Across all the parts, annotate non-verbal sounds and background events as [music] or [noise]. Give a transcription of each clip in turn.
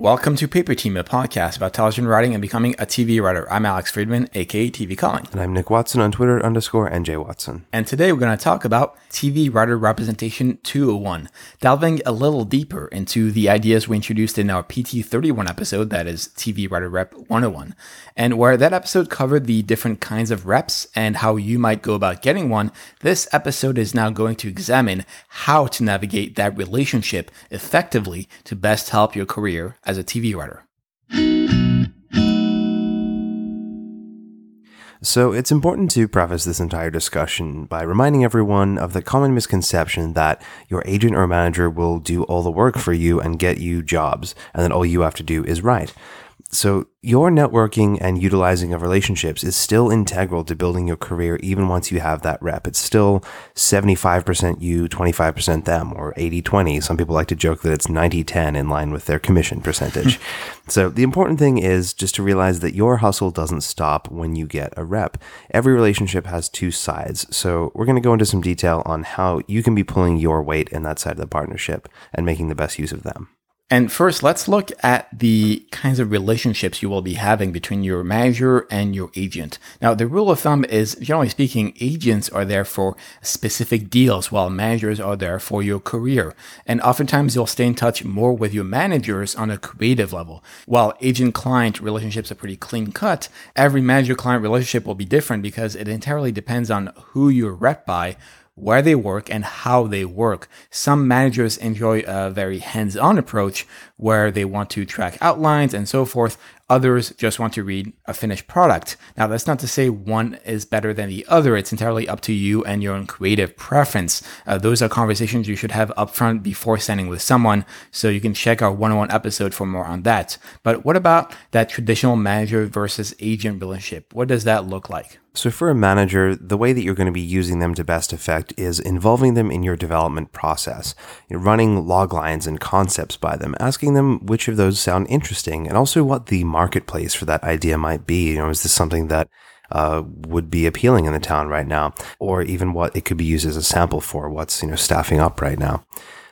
Welcome to Paper Team, a podcast about television writing and becoming a TV writer. I'm Alex Friedman, aka TV Calling. And I'm Nick Watson on Twitter underscore NJ Watson. And today we're going to talk about TV Writer Representation 201, delving a little deeper into the ideas we introduced in our PT31 episode, that is TV Writer Rep 101, and where that episode covered the different kinds of reps and how you might go about getting one. This episode is now going to examine how to navigate that relationship effectively to best help your career as a TV writer. So, it's important to preface this entire discussion by reminding everyone of the common misconception that your agent or manager will do all the work for you and get you jobs, and that all you have to do is write. So, your networking and utilizing of relationships is still integral to building your career, even once you have that rep. It's still 75% you, 25% them, or 80 20. Some people like to joke that it's 90 10 in line with their commission [laughs] percentage. so, the important thing is just to realize that your hustle doesn't stop when you get a rep. Every relationship has two sides. So, we're going to go into some detail on how you can be pulling your weight in that side of the partnership and making the best use of them. And first, let's look at the kinds of relationships you will be having between your manager and your agent. Now, the rule of thumb is generally speaking, agents are there for specific deals while managers are there for your career. And oftentimes you'll stay in touch more with your managers on a creative level. While agent client relationships are pretty clean cut, every manager client relationship will be different because it entirely depends on who you're rep by where they work and how they work. Some managers enjoy a very hands on approach where they want to track outlines and so forth. Others just want to read a finished product. Now, that's not to say one is better than the other. It's entirely up to you and your own creative preference. Uh, those are conversations you should have upfront before sending with someone. So you can check our 101 episode for more on that. But what about that traditional manager versus agent relationship? What does that look like? So, for a manager, the way that you're going to be using them to best effect is involving them in your development process, you know, running log lines and concepts by them, asking them which of those sound interesting, and also what the marketplace for that idea might be. You know, is this something that uh, would be appealing in the town right now, or even what it could be used as a sample for? What's you know staffing up right now?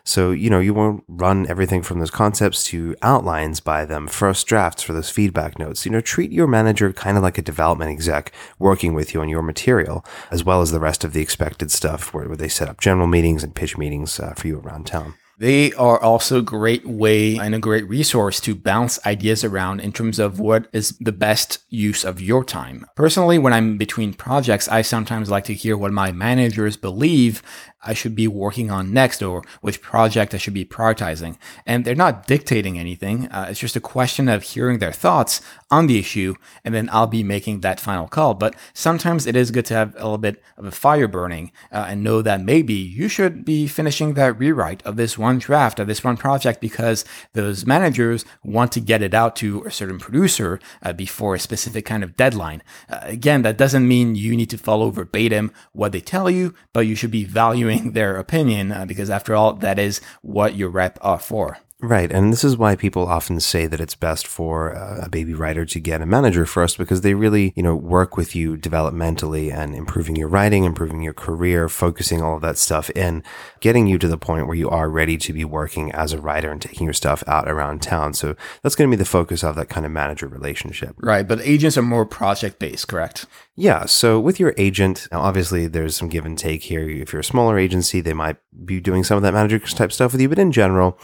So, you know, you won't run everything from those concepts to outlines by them, first drafts for those feedback notes. You know, treat your manager kind of like a development exec working with you on your material, as well as the rest of the expected stuff where, where they set up general meetings and pitch meetings uh, for you around town. They are also a great way and a great resource to bounce ideas around in terms of what is the best use of your time. Personally, when I'm between projects, I sometimes like to hear what my managers believe I should be working on next or which project I should be prioritizing. And they're not dictating anything. Uh, it's just a question of hearing their thoughts on the issue, and then I'll be making that final call. But sometimes it is good to have a little bit of a fire burning uh, and know that maybe you should be finishing that rewrite of this one draft of this one project because those managers want to get it out to a certain producer uh, before a specific kind of deadline. Uh, again, that doesn't mean you need to follow verbatim what they tell you, but you should be valuing their opinion uh, because after all, that is what your rep are for. Right. And this is why people often say that it's best for a baby writer to get a manager first because they really, you know, work with you developmentally and improving your writing, improving your career, focusing all of that stuff in, getting you to the point where you are ready to be working as a writer and taking your stuff out around town. So that's going to be the focus of that kind of manager relationship. Right. But agents are more project based, correct? Yeah. So with your agent, now obviously there's some give and take here. If you're a smaller agency, they might be doing some of that manager type stuff with you. But in general,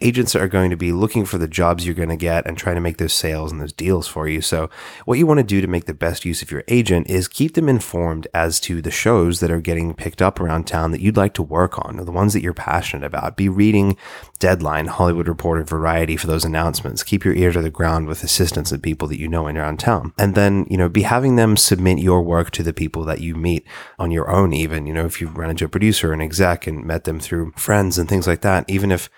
agents are going to be looking for the jobs you're going to get and trying to make those sales and those deals for you. So, what you want to do to make the best use of your agent is keep them informed as to the shows that are getting picked up around town that you'd like to work on, or the ones that you're passionate about. Be reading Deadline, Hollywood Reporter, Variety for those announcements. Keep your ear to the ground with assistance of people that you know in your own town. And then, you know, be having them submit your work to the people that you meet on your own, even, you know, if you've run into a producer, an exec, and met them through friends and things like that, even if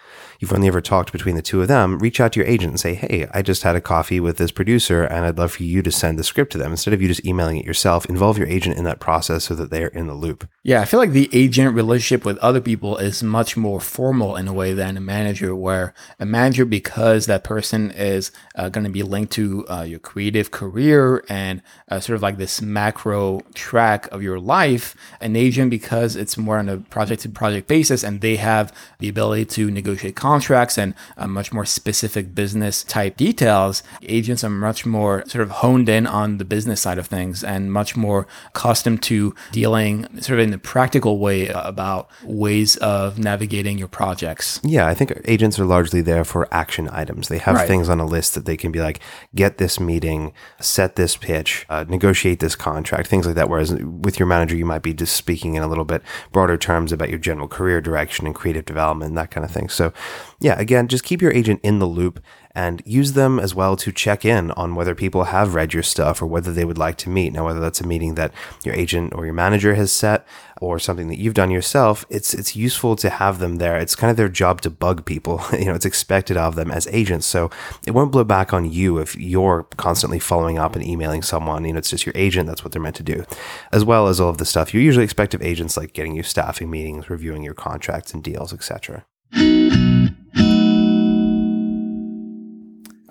you've only ever talked between the two of them, reach out to your agent and say, Hey, I just had a coffee with this producer and I'd love for you to send the script to them. Instead of you just emailing it yourself, involve your agent in that process so that they're in the loop. Yeah, I feel like the agent relationship with other people is much more formal in a way than a manager, where a manager, because that person is uh, going to be linked to uh, your creative career and uh, sort of like this macro track of your life, an agent, because it's more on a project to project basis and they have the ability to negotiate contracts and uh, much more specific business type details, agents are much more sort of honed in on the business side of things and much more accustomed to dealing sort of in the practical way about ways of navigating your projects. Yeah, I think agents are largely there for action items. They have Right. things on a list that they can be like, get this meeting, set this pitch, uh, negotiate this contract, things like that. Whereas with your manager, you might be just speaking in a little bit broader terms about your general career direction and creative development and that kind of thing. So, yeah, again, just keep your agent in the loop and use them as well to check in on whether people have read your stuff or whether they would like to meet. Now, whether that's a meeting that your agent or your manager has set or something that you've done yourself, it's it's useful to have them there. It's kind of their job to bug people. [laughs] you know, it's expected of them as agents. So it won't blow back on you if you're constantly following up and emailing someone. You know, it's just your agent. That's what they're meant to do, as well as all of the stuff you usually expect of agents, like getting you staffing meetings, reviewing your contracts and deals, etc.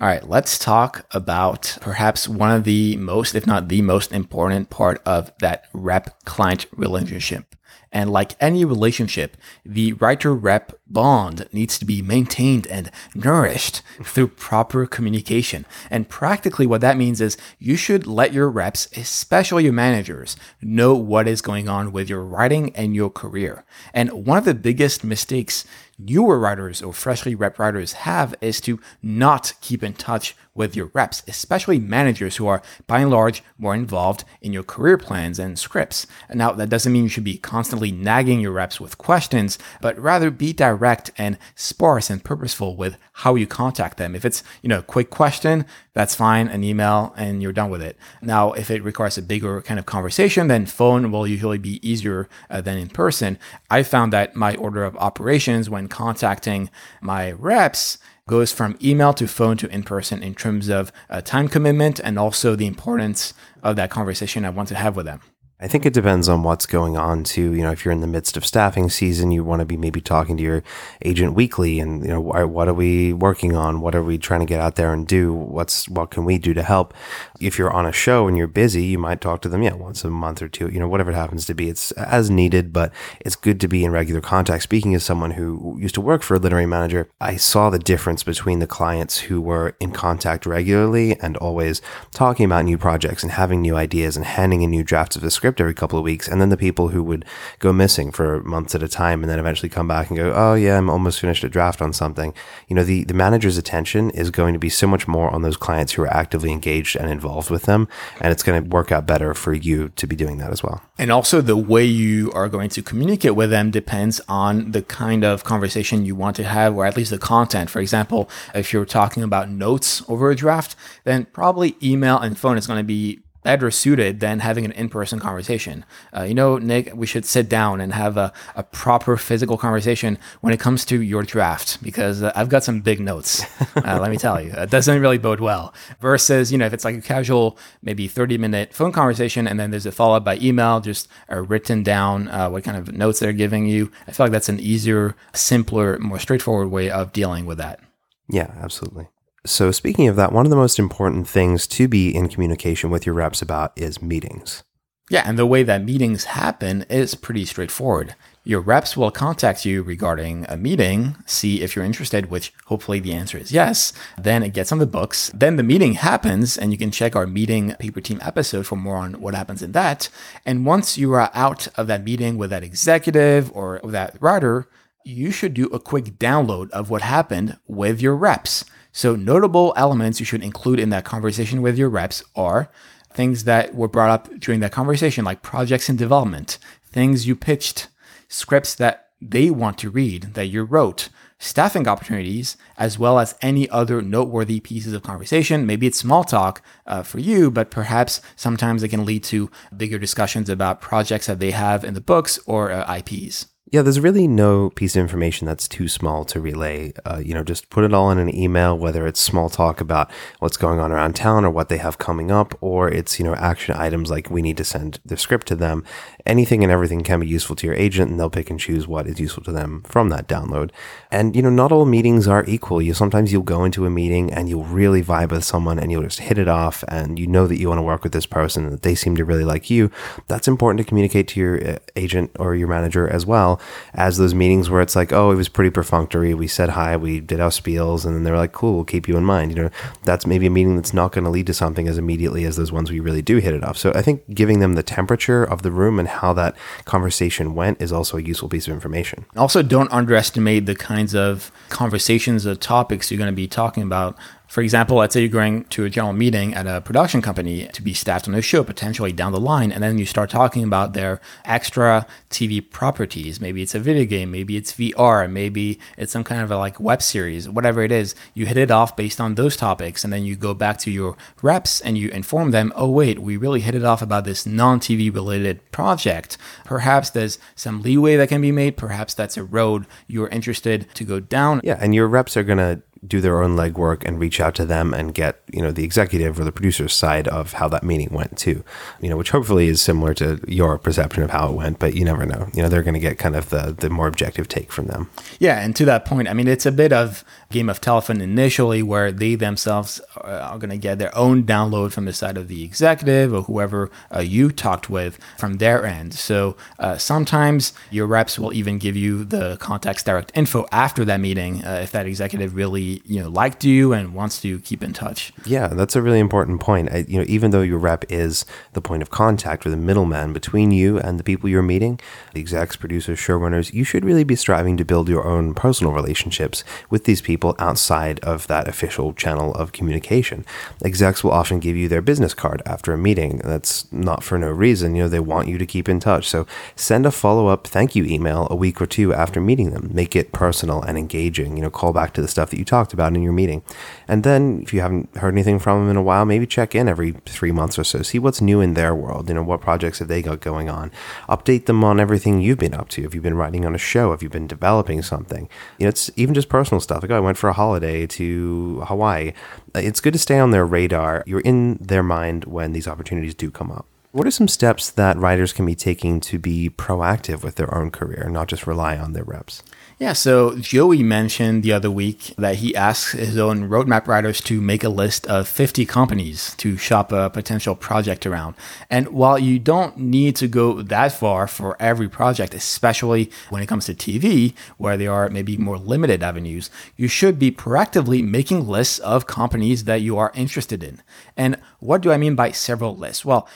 All right, let's talk about perhaps one of the most, if not the most important part of that rep client relationship. And like any relationship, the writer rep bond needs to be maintained and nourished through proper communication. And practically, what that means is you should let your reps, especially your managers, know what is going on with your writing and your career. And one of the biggest mistakes newer writers or freshly rep writers have is to not keep in touch with your reps, especially managers who are by and large more involved in your career plans and scripts. Now, that doesn't mean you should be constantly nagging your reps with questions, but rather be direct and sparse and purposeful with how you contact them. If it's, you know, a quick question, that's fine, an email and you're done with it. Now, if it requires a bigger kind of conversation, then phone will usually be easier uh, than in person. I found that my order of operations when contacting my reps goes from email to phone to in person in terms of uh, time commitment and also the importance of that conversation I want to have with them. I think it depends on what's going on too. You know, if you're in the midst of staffing season, you want to be maybe talking to your agent weekly and, you know, what are we working on? What are we trying to get out there and do? What's, what can we do to help? If you're on a show and you're busy, you might talk to them, yeah, once a month or two, you know, whatever it happens to be. It's as needed, but it's good to be in regular contact. Speaking as someone who used to work for a literary manager, I saw the difference between the clients who were in contact regularly and always talking about new projects and having new ideas and handing in new drafts of the script every couple of weeks, and then the people who would go missing for months at a time and then eventually come back and go, "Oh yeah, I'm almost finished a draft on something." You know, the the manager's attention is going to be so much more on those clients who are actively engaged and involved with them, and it's going to work out better for you to be doing that as well. And also, the way you are going to communicate with them depends on the kind of conversation you want to have, or at least the content. For example, if you're talking about notes over a draft, then probably email and phone is going to be better suited than having an in-person conversation. Uh, you know, Nick, we should sit down and have a, a proper physical conversation when it comes to your draft because uh, I've got some big notes. [laughs] Uh, let me tell you, it doesn't really bode well. Versus, you know, if it's like a casual, maybe 30-minute phone conversation and then there's a follow-up by email, just uh, written down uh, what kind of notes they're giving you. I feel like that's an easier, simpler, more straightforward way of dealing with that. Yeah, absolutely. So, speaking of that, one of the most important things to be in communication with your reps about is meetings. Yeah, and the way that meetings happen is pretty straightforward. Your reps will contact you regarding a meeting, see if you're interested, which hopefully the answer is yes. Then it gets on the books. Then the meeting happens, and you can check our meeting paper team episode for more on what happens in that. And once you are out of that meeting with that executive or that writer, you should do a quick download of what happened with your reps. So, notable elements you should include in that conversation with your reps are things that were brought up during that conversation, like projects in development, things you pitched, scripts that they want to read that you wrote, staffing opportunities, as well as any other noteworthy pieces of conversation. Maybe it's small talk uh, for you, but perhaps sometimes it can lead to bigger discussions about projects that they have in the books or uh, IPs. Yeah, there's really no piece of information that's too small to relay. Uh, you know, just put it all in an email, whether it's small talk about what's going on around town or what they have coming up, or it's, you know, action items like we need to send the script to them. Anything and everything can be useful to your agent and they'll pick and choose what is useful to them from that download. And, you know, not all meetings are equal. You sometimes you'll go into a meeting and you'll really vibe with someone and you'll just hit it off and you know that you want to work with this person and that they seem to really like you. That's important to communicate to your uh, agent or your manager as well as those meetings where it's like, oh, it was pretty perfunctory. We said hi, we did our spiels, and then they're like, cool, we'll keep you in mind. You know, that's maybe a meeting that's not going to lead to something as immediately as those ones we really do hit it off. So I think giving them the temperature of the room and how that conversation went is also a useful piece of information. Also, don't underestimate the kinds of conversations or topics you're going to be talking about for example, let's say you're going to a general meeting at a production company to be staffed on a show potentially down the line, and then you start talking about their extra TV properties. Maybe it's a video game, maybe it's VR, maybe it's some kind of a like web series, whatever it is. You hit it off based on those topics, and then you go back to your reps and you inform them, oh, wait, we really hit it off about this non TV related project. Perhaps there's some leeway that can be made. Perhaps that's a road you're interested to go down. Yeah, and your reps are to do their own legwork and reach out to them and get you know the executive or the producer's side of how that meeting went too you know which hopefully is similar to your perception of how it went but you never know. You know they're going to get kind of the the more objective take from them. Yeah and to that point i mean it's a bit of game of telephone initially where they themselves are going to get their own download from the side of the executive or whoever uh, you talked with from their end so uh, sometimes your reps will even give you the contact's direct info after that meeting uh, if that executive really you know liked you and wants to keep in touch. Yeah, that's a really important point. I, you know, even though your rep is the point of contact or the middleman between you and the people you're meeting, the execs, producers, showrunners, you should really be striving to build your own personal relationships with these people outside of that official channel of communication. Execs will often give you their business card after a meeting. That's not for no reason. You know, they want you to keep in touch. So send a follow up thank you email a week or two after meeting them. Make it personal and engaging. You know, call back to the stuff that you talked about in your meeting. And then if you haven't heard anything from them in a while, maybe check in every three months or so. See what's new in their world. You know, what projects have they got going on? Update them on everything you've been up to. Have you been writing on a show? Have you been developing something? You know, it's even just personal stuff. Like, oh, I went for a holiday to Hawaii. Uh, it's good to stay on their radar. You're in their mind when these opportunities do come up. What are some steps that writers can be taking to be proactive with their own career, not just rely on their reps? Yeah, so Joey mentioned the other week that he asks his own roadmap writers to make a list of 50 companies to shop a potential project around. And while you don't need to go that far for every project, especially when it comes to TV, where there are maybe more limited avenues, you should be proactively making lists of companies that you are interested in. And what do I mean by several lists? Well,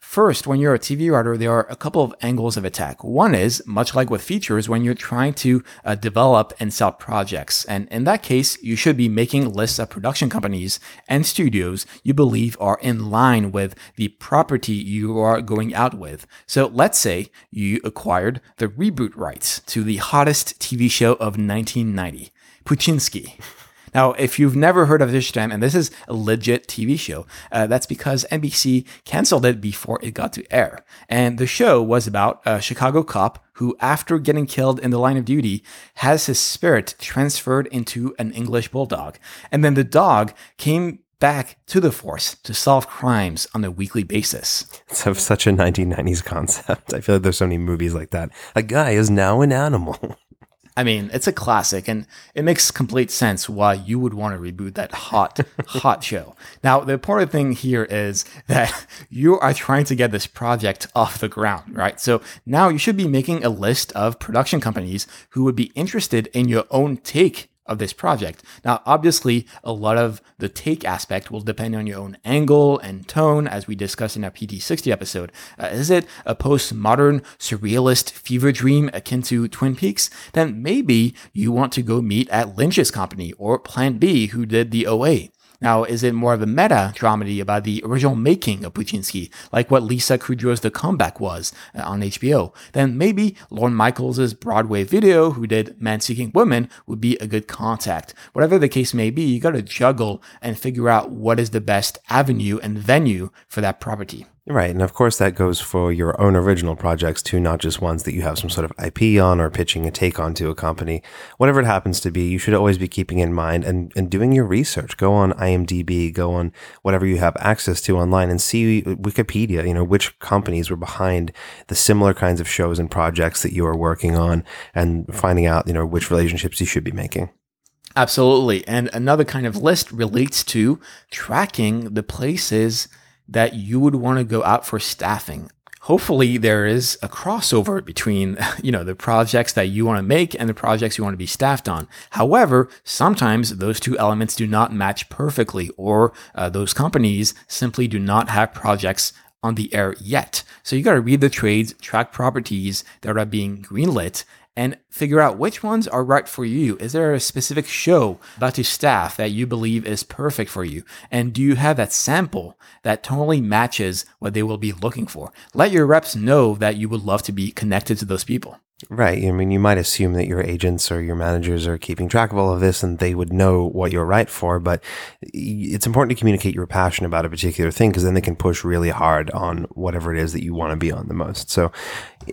First, when you're a TV writer, there are a couple of angles of attack. One is, much like with features, when you're trying to uh, develop and sell projects. And in that case, you should be making lists of production companies and studios you believe are in line with the property you are going out with. So let's say you acquired the reboot rights to the hottest TV show of 1990, Poochinski. Now, if you've never heard of this time, and this is a legit TV show, uh, that's because NBC canceled it before it got to air. And the show was about a Chicago cop who, after getting killed in the line of duty, has his spirit transferred into an English bulldog. And then the dog came back to the force to solve crimes on a weekly basis. It's such a 1990s concept. I feel like there's so many movies like that. A guy is now an animal. [laughs] I mean, it's a classic, and it makes complete sense why you would want to reboot that hot, [laughs] hot show. Now, the important thing here is that you are trying to get this project off the ground, right? So now you should be making a list of production companies who would be interested in your own take of this project. Now, obviously, a lot of the take aspect will depend on your own angle and tone, as we discussed in our PT60 episode. Uh, is it a postmodern, surrealist fever dream akin to Twin Peaks? Then maybe you want to go meet at Lynch's company or Plan B, who did the OA. Now, is it more of a meta dramedy about the original making of Poochinski, like what Lisa Kudrow's The Comeback was uh, on HBO? Then maybe Lorne Michaels' Broadway video, who did Man Seeking Woman, would be a good contact. Whatever the case may be, you gotta juggle and figure out what is the best avenue and venue for that property. Right. And of course, that goes for your own original projects too, not just ones that you have some sort of IP on or pitching a take on to a company. Whatever it happens to be, you should always be keeping in mind and, and doing your research. Go on IMDb, go on whatever you have access to online and see Wikipedia, you know, which companies were behind the similar kinds of shows and projects that you are working on and finding out, you know, which relationships you should be making. Absolutely. And another kind of list relates to tracking the places that you would want to go out for staffing. Hopefully there is a crossover between, [laughs] you know, the projects that you want to make and the projects you want to be staffed on. However, sometimes those two elements do not match perfectly or uh, those companies simply do not have projects on the air yet. So you got to read the trades, track properties that are being greenlit, and figure out which ones are right for you. Is there a specific show about to staff that you believe is perfect for you? And do you have that sample that totally matches what they will be looking for? Let your reps know that you would love to be connected to those people. Right. I mean, you might assume that your agents or your managers are keeping track of all of this and they would know what you're right for, but it's important to communicate your passion about a particular thing because then they can push really hard on whatever it is that you want to be on the most. So,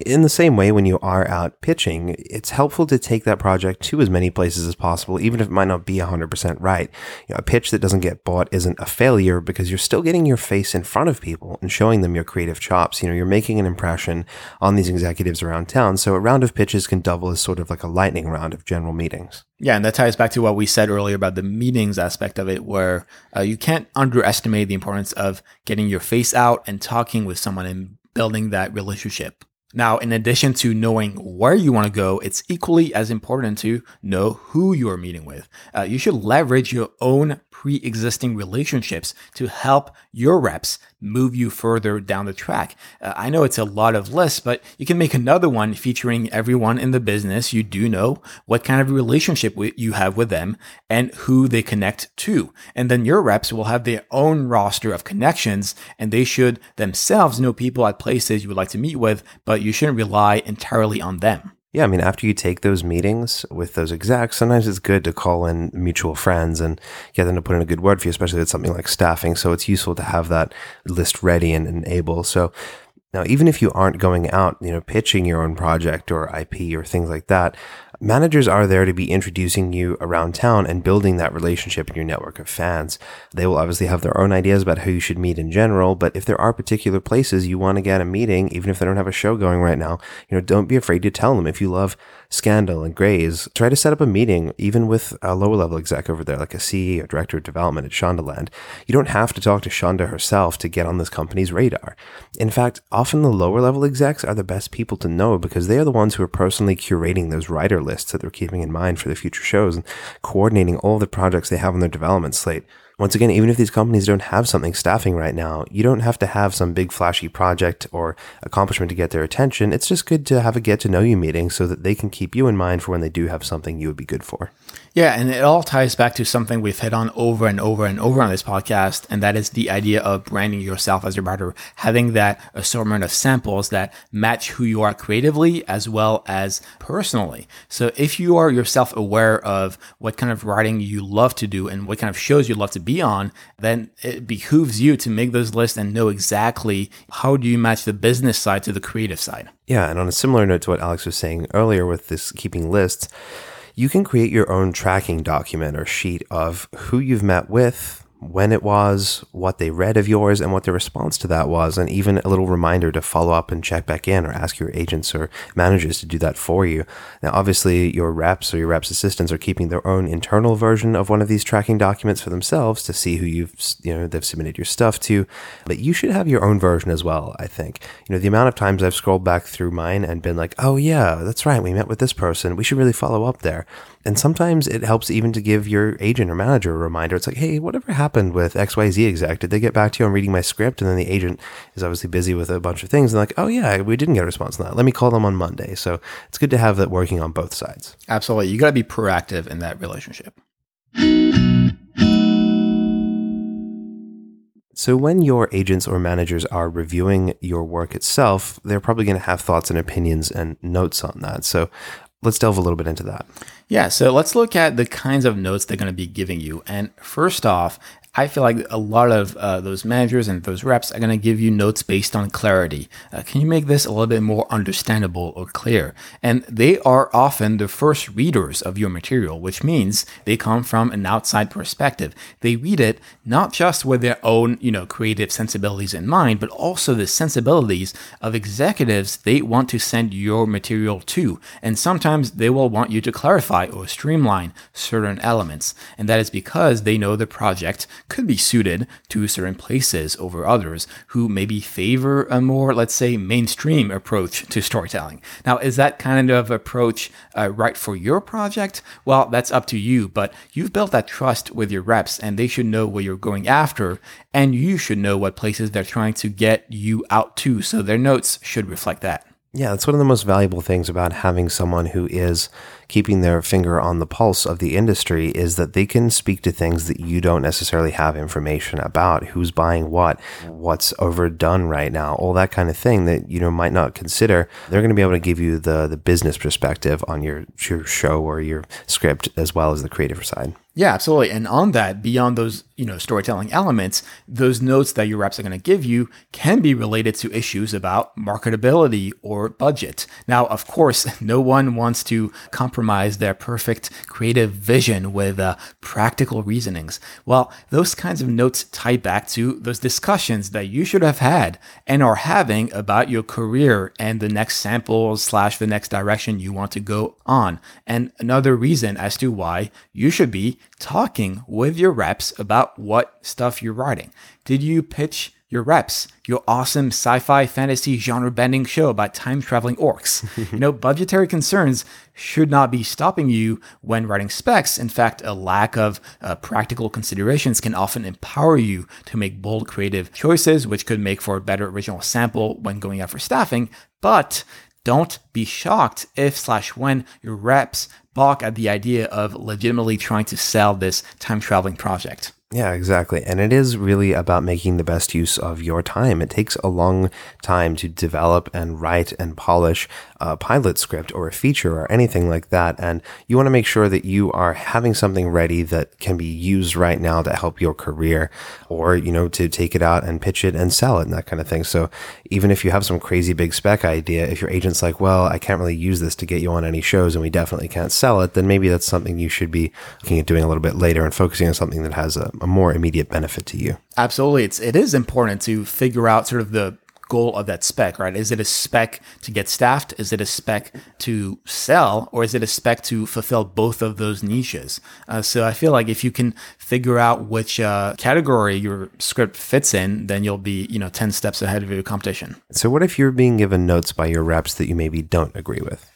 in the same way, when you are out pitching, it's helpful to take that project to as many places as possible, even if it might not be 100% right. You know, a pitch that doesn't get bought isn't a failure because you're still getting your face in front of people and showing them your creative chops. You know, you're making an impression on these executives around town. So, around round of pitches can double as sort of like a lightning round of general meetings. Yeah, and that ties back to what we said earlier about the meetings aspect of it, where uh, you can't underestimate the importance of getting your face out and talking with someone and building that relationship. Now, in addition to knowing where you want to go, it's equally as important to know who you are meeting with. Uh, you should leverage your own pre existing relationships to help your reps move you further down the track. Uh, I know it's a lot of lists, but you can make another one featuring everyone in the business you do know, what kind of relationship you have with them, and who they connect to. And then your reps will have their own roster of connections, and they should themselves know people at places you would like to meet with, but you shouldn't rely entirely on them. Yeah, I mean, after you take those meetings with those execs, sometimes it's good to call in mutual friends and get them to put in a good word for you, especially if it's something like staffing. So it's useful to have that list ready and, and able. So now, even if you aren't going out, you know, pitching your own project or IP or things like that, managers are there to be introducing you around town and building that relationship in your network of fans. They will obviously have their own ideas about who you should meet in general, but if there are particular places you want to get a meeting, even if they don't have a show going right now, you know, don't be afraid to tell them. If you love Scandal and Grey's, try to set up a meeting, even with a lower level exec over there, like a CE or director of development at Shondaland. You don't have to talk to Shonda herself to get on this company's radar. In fact, often the lower level execs are the best people to know because they are the ones who are personally curating those writer lists that they're keeping in mind for the future shows and coordinating all the projects they have on their development slate. Once again, even if these companies don't have something staffing right now, you don't have to have some big flashy project or accomplishment to get their attention. It's just good to have a get to know you meeting so that they can keep you in mind for when they do have something you would be good for. Yeah, and it all ties back to something we've hit on over and over and over on this podcast, and that is the idea of branding yourself as a writer, having that assortment of samples that match who you are creatively as well as personally. So if you are yourself aware of what kind of writing you love to do and what kind of shows you love to be on, then it behooves you to make those lists and know exactly how do you match the business side to the creative side. Yeah, and on a similar note to what Alex was saying earlier with this keeping lists, you can create your own tracking document or sheet of who you've met with, when it was, what they read of yours, and what their response to that was, and even a little reminder to follow up and check back in or ask your agents or managers to do that for you. Now, obviously, your reps or your reps assistants are keeping their own internal version of one of these tracking documents for themselves to see who you've, you know, they've submitted your stuff to, but you should have your own version as well, I think. You know, the amount of times I've scrolled back through mine and been like, oh, yeah, that's right, we met with this person. We should really follow up there. And sometimes it helps even to give your agent or manager a reminder. It's like, hey, whatever happened with XYZ exec? Did they get back to you on reading my script? And then the agent is obviously busy with a bunch of things. And like, oh, yeah, we didn't get a response on that. Let me call them on Monday. So it's good to have that working on both sides. Absolutely. You got to be proactive in that relationship. So, when your agents or managers are reviewing your work itself, they're probably going to have thoughts and opinions and notes on that. So, let's delve a little bit into that. Yeah, so let's look at the kinds of notes they're going to be giving you. And first off, I feel like a lot of uh, those managers and those reps are going to give you notes based on clarity. Uh, can you make this a little bit more understandable or clear? And they are often the first readers of your material, which means they come from an outside perspective. They read it not just with their own, you know, creative sensibilities in mind, but also the sensibilities of executives they want to send your material to. And sometimes they will want you to clarify or streamline certain elements. And that is because they know the project could be suited to certain places over others who maybe favor a more, let's say, mainstream approach to storytelling. Now, is that kind of approach uh, right for your project? Well, that's up to you, but you've built that trust with your reps and they should know what you're going after and you should know what places they're trying to get you out to. So their notes should reflect that. Yeah, that's one of the most valuable things about having someone who is keeping their finger on the pulse of the industry is that they can speak to things that you don't necessarily have information about who's buying what what's overdone right now all that kind of thing that you know might not consider they're going to be able to give you the the business perspective on your your show or your script as well as the creative side yeah, absolutely. And on that, beyond those, you know, storytelling elements, those notes that your reps are going to give you can be related to issues about marketability or budget. Now, of course, [laughs] no one wants to compromise their perfect creative vision with uh, practical reasonings. Well, those kinds of notes tie back to those discussions that you should have had and are having about your career and the next sample slash the next direction you want to go on. And another reason as to why you should be talking with your reps about what stuff you're writing. Did you pitch your reps, your awesome sci-fi fantasy genre bending show about time traveling orcs. [laughs] you know, budgetary concerns should not be stopping you when writing specs. In fact, a lack of uh, practical considerations can often empower you to make bold creative choices, which could make for a better original sample when going out for staffing. But don't be shocked if slash when your reps balk at the idea of legitimately trying to sell this time traveling project. Yeah, exactly. And it is really about making the best use of your time. It takes a long time to develop and write and polish a pilot script or a feature or anything like that. And you want to make sure that you are having something ready that can be used right now to help your career or, you know, to take it out and pitch it and sell it and that kind of thing. So even if you have some crazy big spec idea, if your agent's like, well, I can't really use this to get you on any shows and we definitely can't sell it, then maybe that's something you should be looking at doing a little bit later and focusing on something that has a, a more immediate benefit to you. Absolutely. It's, it is important to figure out sort of the goal of that spec, right? Is it a spec to get staffed? Is it a spec to sell? Or is it a spec to fulfill both of those niches? Uh, so I feel like if you can figure out which uh, category your script fits in, then you'll be, you know, 10 steps ahead of your competition. So what if you're being given notes by your reps that you maybe don't agree with?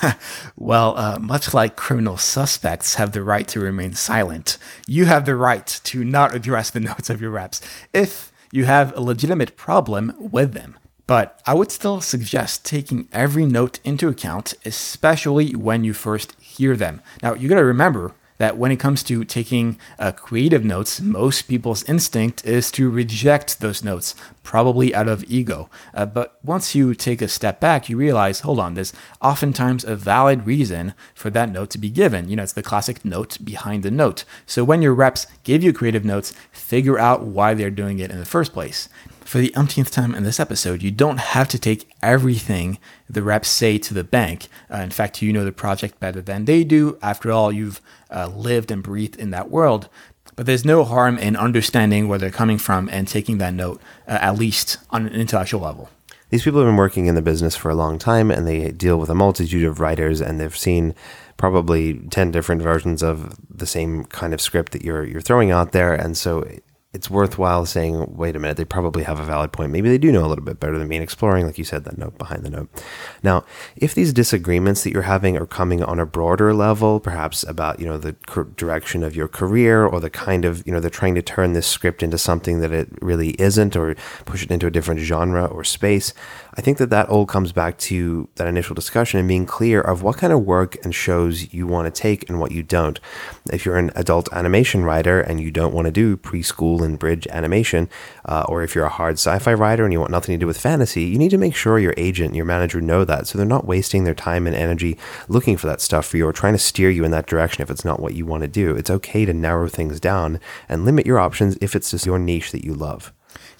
[laughs] well, uh, much like criminal suspects have the right to remain silent, you have the right to not address the [laughs] notes of your reps. If you have a legitimate problem with them. But I would still suggest taking every note into account, especially when you first hear them. Now, you gotta remember that when it comes to taking uh, creative notes, most people's instinct is to reject those notes, probably out of ego. Uh, but once you take a step back, you realize, hold on, there's oftentimes a valid reason for that note to be given. You know, it's the classic note behind the note. So when your reps give you creative notes, figure out why they're doing it in the first place for the umpteenth time in this episode, you don't have to take everything the reps say to the bank. Uh, in fact, you know the project better than they do. After all, you've uh, lived and breathed in that world. But there's no harm in understanding where they're coming from and taking that note, uh, at least on an intellectual level. These people have been working in the business for a long time and they deal with a multitude of writers and they've seen probably 10 different versions of the same kind of script that you're you're throwing out there and so it's worthwhile saying, wait a minute, they probably have a valid point. Maybe they do know a little bit better than me and exploring, like you said, that note behind the note. Now, if these disagreements that you're having are coming on a broader level, perhaps about, you know, the direction of your career or the kind of, you know, they're trying to turn this script into something that it really isn't or push it into a different genre or space, I think that that all comes back to that initial discussion and being clear of what kind of work and shows you want to take and what you don't. If you're an adult animation writer and you don't want to do preschool cool bridge animation, uh, or if you're a hard sci-fi writer and you want nothing to do with fantasy, you need to make sure your agent, your manager know that, so they're not wasting their time and energy looking for that stuff for you or trying to steer you in that direction if it's not what you want to do. It's okay to narrow things down and limit your options if it's just your niche that you love.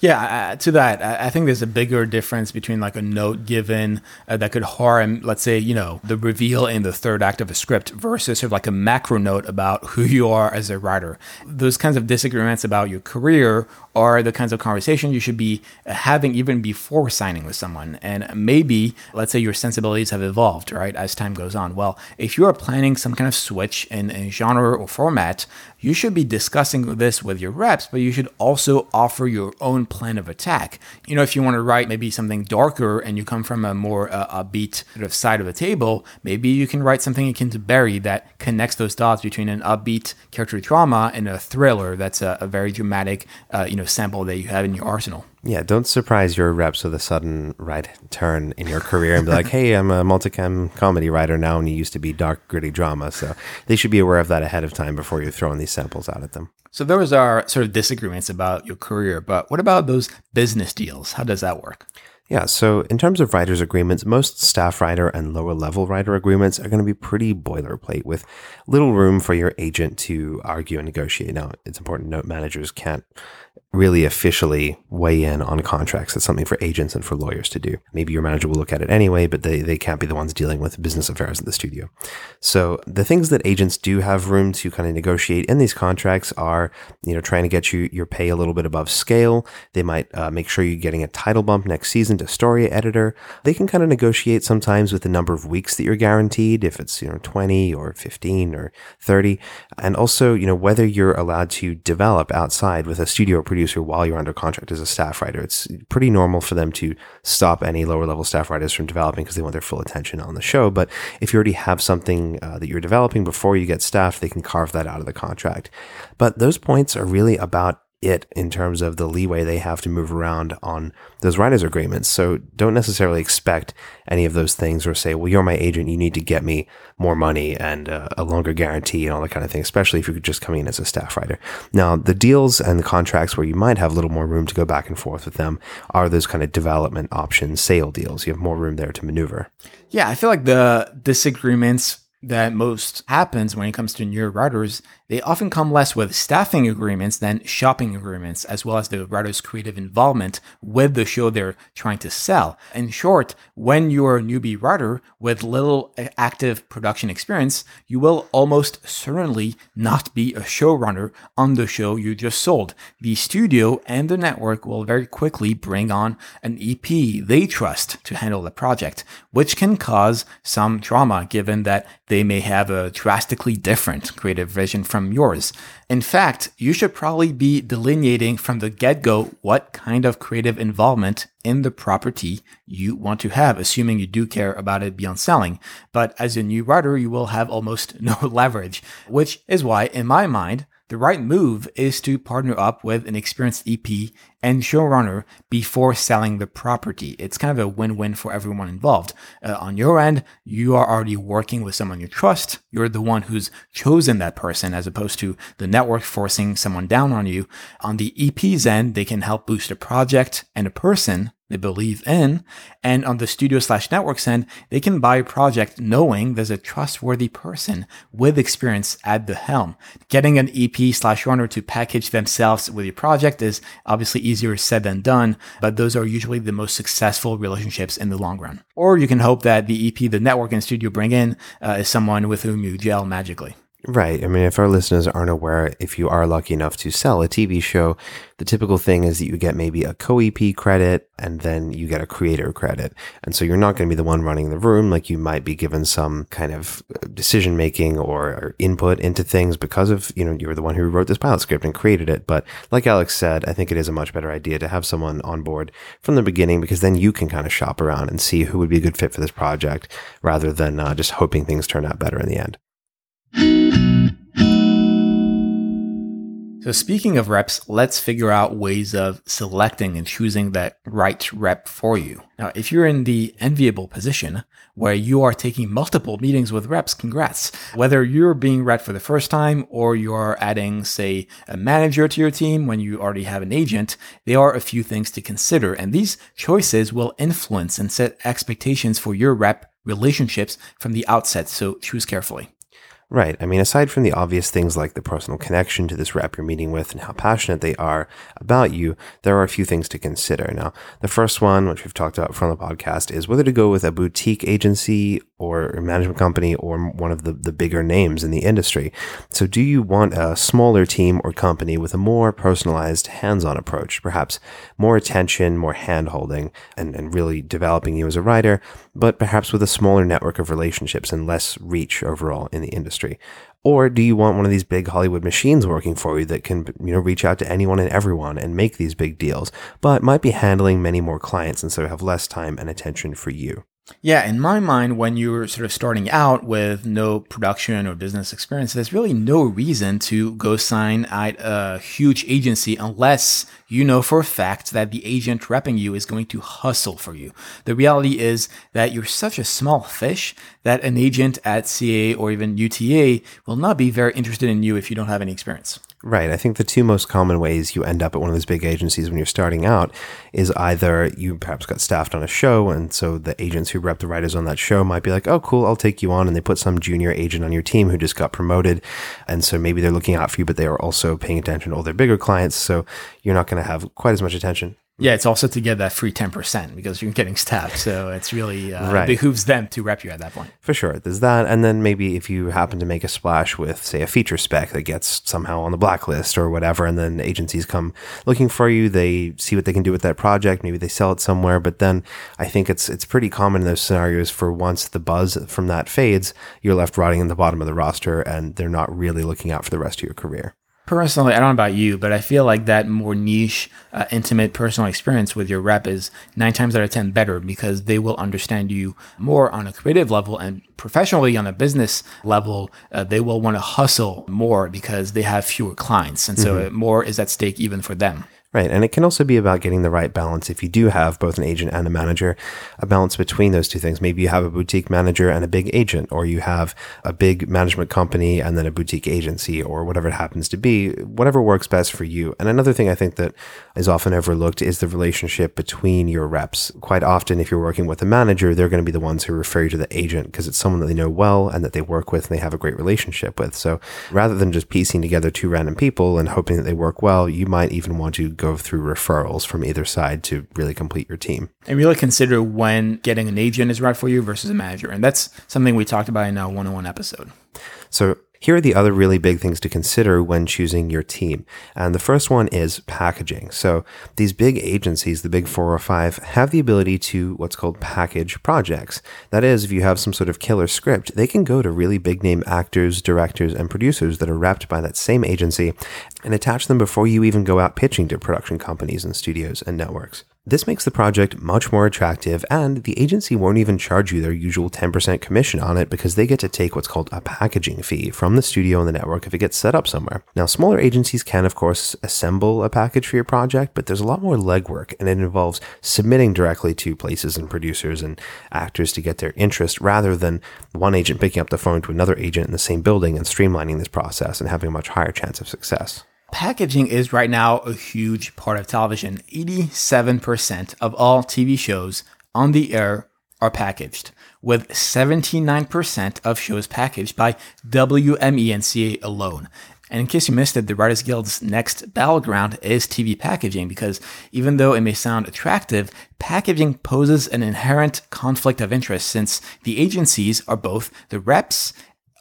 Yeah, uh, to that, I, I think there's a bigger difference between like a note given uh, that could harm, let's say, you know, the reveal in the third act of a script versus sort of like a macro note about who you are as a writer. Those kinds of disagreements about your career are the kinds of conversations you should be having even before signing with someone. And maybe, let's say, your sensibilities have evolved, right, as time goes on. Well, if you are planning some kind of switch in, in genre or format, you should be discussing this with your reps, but you should also offer your own plan of attack. You know, if you want to write maybe something darker and you come from a more uh, upbeat sort of side of the table, maybe you can write something akin to Barry that connects those dots between an upbeat character drama and a thriller that's a, a very dramatic, uh, you know, sample that you have in your arsenal. Yeah, don't surprise your reps with a sudden right turn in your career and be like, hey, I'm a multicam comedy writer now and you used to be dark, gritty drama. So they should be aware of that ahead of time before you're throwing these samples out at them. So those are sort of disagreements about your career, but what about those business deals? How does that work? Yeah, so in terms of writers' agreements, most staff writer and lower level writer agreements are going to be pretty boilerplate with little room for your agent to argue and negotiate. Now, it's important to note managers can't really officially weigh in on contracts. It's something for agents and for lawyers to do. Maybe your manager will look at it anyway, but they, they can't be the ones dealing with business affairs in the studio. So the things that agents do have room to kind of negotiate in these contracts are, you know, trying to get you your pay a little bit above scale. They might uh, make sure you're getting a title bump next season to story editor. They can kind of negotiate sometimes with the number of weeks that you're guaranteed, if it's, you know, 20 or 15 or 30. And also, you know, whether you're allowed to develop outside with a studio producer producer while you're under contract as a staff writer. It's pretty normal for them to stop any lower level staff writers from developing because they want their full attention on the show. But if you already have something uh, that you're developing before you get staff, they can carve that out of the contract. But those points are really about it in terms of the leeway they have to move around on those writers agreements. So don't necessarily expect any of those things or say, well, you're my agent. You need to get me more money and uh, a longer guarantee and all that kind of thing, especially if you're just coming in as a staff writer. Now, the deals and the contracts where you might have a little more room to go back and forth with them are those kind of development options, sale deals. You have more room there to maneuver. Yeah, I feel like the disagreements that most happens when it comes to new writers they often come less with staffing agreements than shopping agreements, as well as the writer's creative involvement with the show they're trying to sell. In short, when you're a newbie writer with little active production experience, you will almost certainly not be a showrunner on the show you just sold. The studio and the network will very quickly bring on an EP they trust to handle the project, which can cause some trauma given that they may have a drastically different creative vision from yours. In fact, you should probably be delineating from the get go what kind of creative involvement in the property you want to have, assuming you do care about it beyond selling. But as a new writer, you will have almost [laughs] no leverage, which is why, in my mind, the right move is to partner up with an experienced EP and showrunner before selling the property. It's kind of a win win for everyone involved. Uh, on your end, you are already working with someone you trust. You're the one who's chosen that person as opposed to the network forcing someone down on you. On the EP's end, they can help boost a project and a person they believe in. And on the studio slash networks end, they can buy a project knowing there's a trustworthy person with experience at the helm. Getting an EP slash runner to package themselves with your project is obviously easier said than done, but those are usually the most successful relationships in the long run. Or you can hope that the EP the network and studio bring in uh, is someone with whom you gel magically. Right. I mean, if our listeners aren't aware, if you are lucky enough to sell a TV show, the typical thing is that you get maybe a co EP credit and then you get a creator credit. And so you're not going to be the one running the room. Like you might be given some kind of uh, decision making or input into things because of, you know, you were the one who wrote this pilot script and created it. But like Alex said, I think it is a much better idea to have someone on board from the beginning because then you can kind of shop around and see who would be a good fit for this project rather than uh, just hoping things turn out better in the end. So, speaking of reps, let's figure out ways of selecting and choosing that right rep for you. Now, if you're in the enviable position where you are taking multiple meetings with reps, congrats. Whether you're being rep for the first time or you're adding, say, a manager to your team when you already have an agent, there are a few things to consider. And these choices will influence and set expectations for your rep relationships from the outset. So choose carefully. Right. I mean, aside from the obvious things like the personal connection to this rep you're meeting with and how passionate they are about you, there are a few things to consider. Now, the first one, which we've talked about from the podcast, is whether to go with a boutique agency or a management company or one of the, the bigger names in the industry. So, do you want a smaller team or company with a more personalized, hands on approach, perhaps more attention, more hand holding, and, and really developing you as a writer, but perhaps with a smaller network of relationships and less reach overall in the industry? Or do you want one of these big Hollywood machines working for you that can, you know, reach out to anyone and everyone and make these big deals, but might be handling many more clients and so have less time and attention for you? Yeah, in my mind, when you're sort of starting out with no production or business experience, there's really no reason to go sign at a huge agency unless you know for a fact that the agent repping you is going to hustle for you. The reality is that you're such a small fish that an agent at CA or even UTA will not be very interested in you if you don't have any experience. Right. I think the two most common ways you end up at one of those big agencies when you're starting out is either you perhaps got staffed on a show, and so the agents who rep the writers on that show might be like, oh, cool, I'll take you on. And they put some junior agent on your team who just got promoted. And so maybe they're looking out for you, but they are also paying attention to all their bigger clients. So you're not going to have quite as much attention. Yeah, it's also to get that free 10% because you're getting staffed. So it's really uh, right. behooves them to rep you at that point. For sure. There's that. And then maybe if you happen to make a splash with, say, a feature spec that gets somehow on the blacklist or whatever, and then agencies come looking for you, they see what they can do with that project. Maybe they sell it somewhere. But then I think it's it's pretty common in those scenarios for once the buzz from that fades, you're left rotting in the bottom of the roster and they're not really looking out for the rest of your career. Personally, I don't know about you, but I feel like that more niche, uh, intimate personal experience with your rep is nine times out of 10 better because they will understand you more on a creative level and professionally on a business level. Uh, they will want to hustle more because they have fewer clients. And so mm-hmm. more is at stake even for them. Right. And it can also be about getting the right balance. If you do have both an agent and a manager, a balance between those two things. Maybe you have a boutique manager and a big agent, or you have a big management company and then a boutique agency, or whatever it happens to be, whatever works best for you. And another thing I think that is often overlooked is the relationship between your reps. Quite often, if you're working with a manager, they're going to be the ones who refer you to the agent because it's someone that they know well and that they work with and they have a great relationship with. So rather than just piecing together two random people and hoping that they work well, you might even want to go through referrals from either side to really complete your team. And really consider when getting an agent is right for you versus a manager. And that's something we talked about in our one on one episode. So here are the other really big things to consider when choosing your team. And the first one is packaging. So these big agencies, the big four or five, have the ability to what's called package projects. That is, if you have some sort of killer script, they can go to really big name actors, directors, and producers that are wrapped by that same agency and attach them before you even go out pitching to production companies and studios and networks. This makes the project much more attractive, and the agency won't even charge you their usual 10% commission on it because they get to take what's called a packaging fee from the studio and the network if it gets set up somewhere. Now, smaller agencies can, of course, assemble a package for your project, but there's a lot more legwork, and it involves submitting directly to places and producers and actors to get their interest rather than one agent picking up the phone to another agent in the same building and streamlining this process and having a much higher chance of success packaging is right now a huge part of television. 87% of all TV shows on the air are packaged, with 79% of shows packaged by WME and alone. And in case you missed it, the Writers Guild's next battleground is TV packaging because even though it may sound attractive, packaging poses an inherent conflict of interest since the agencies are both the reps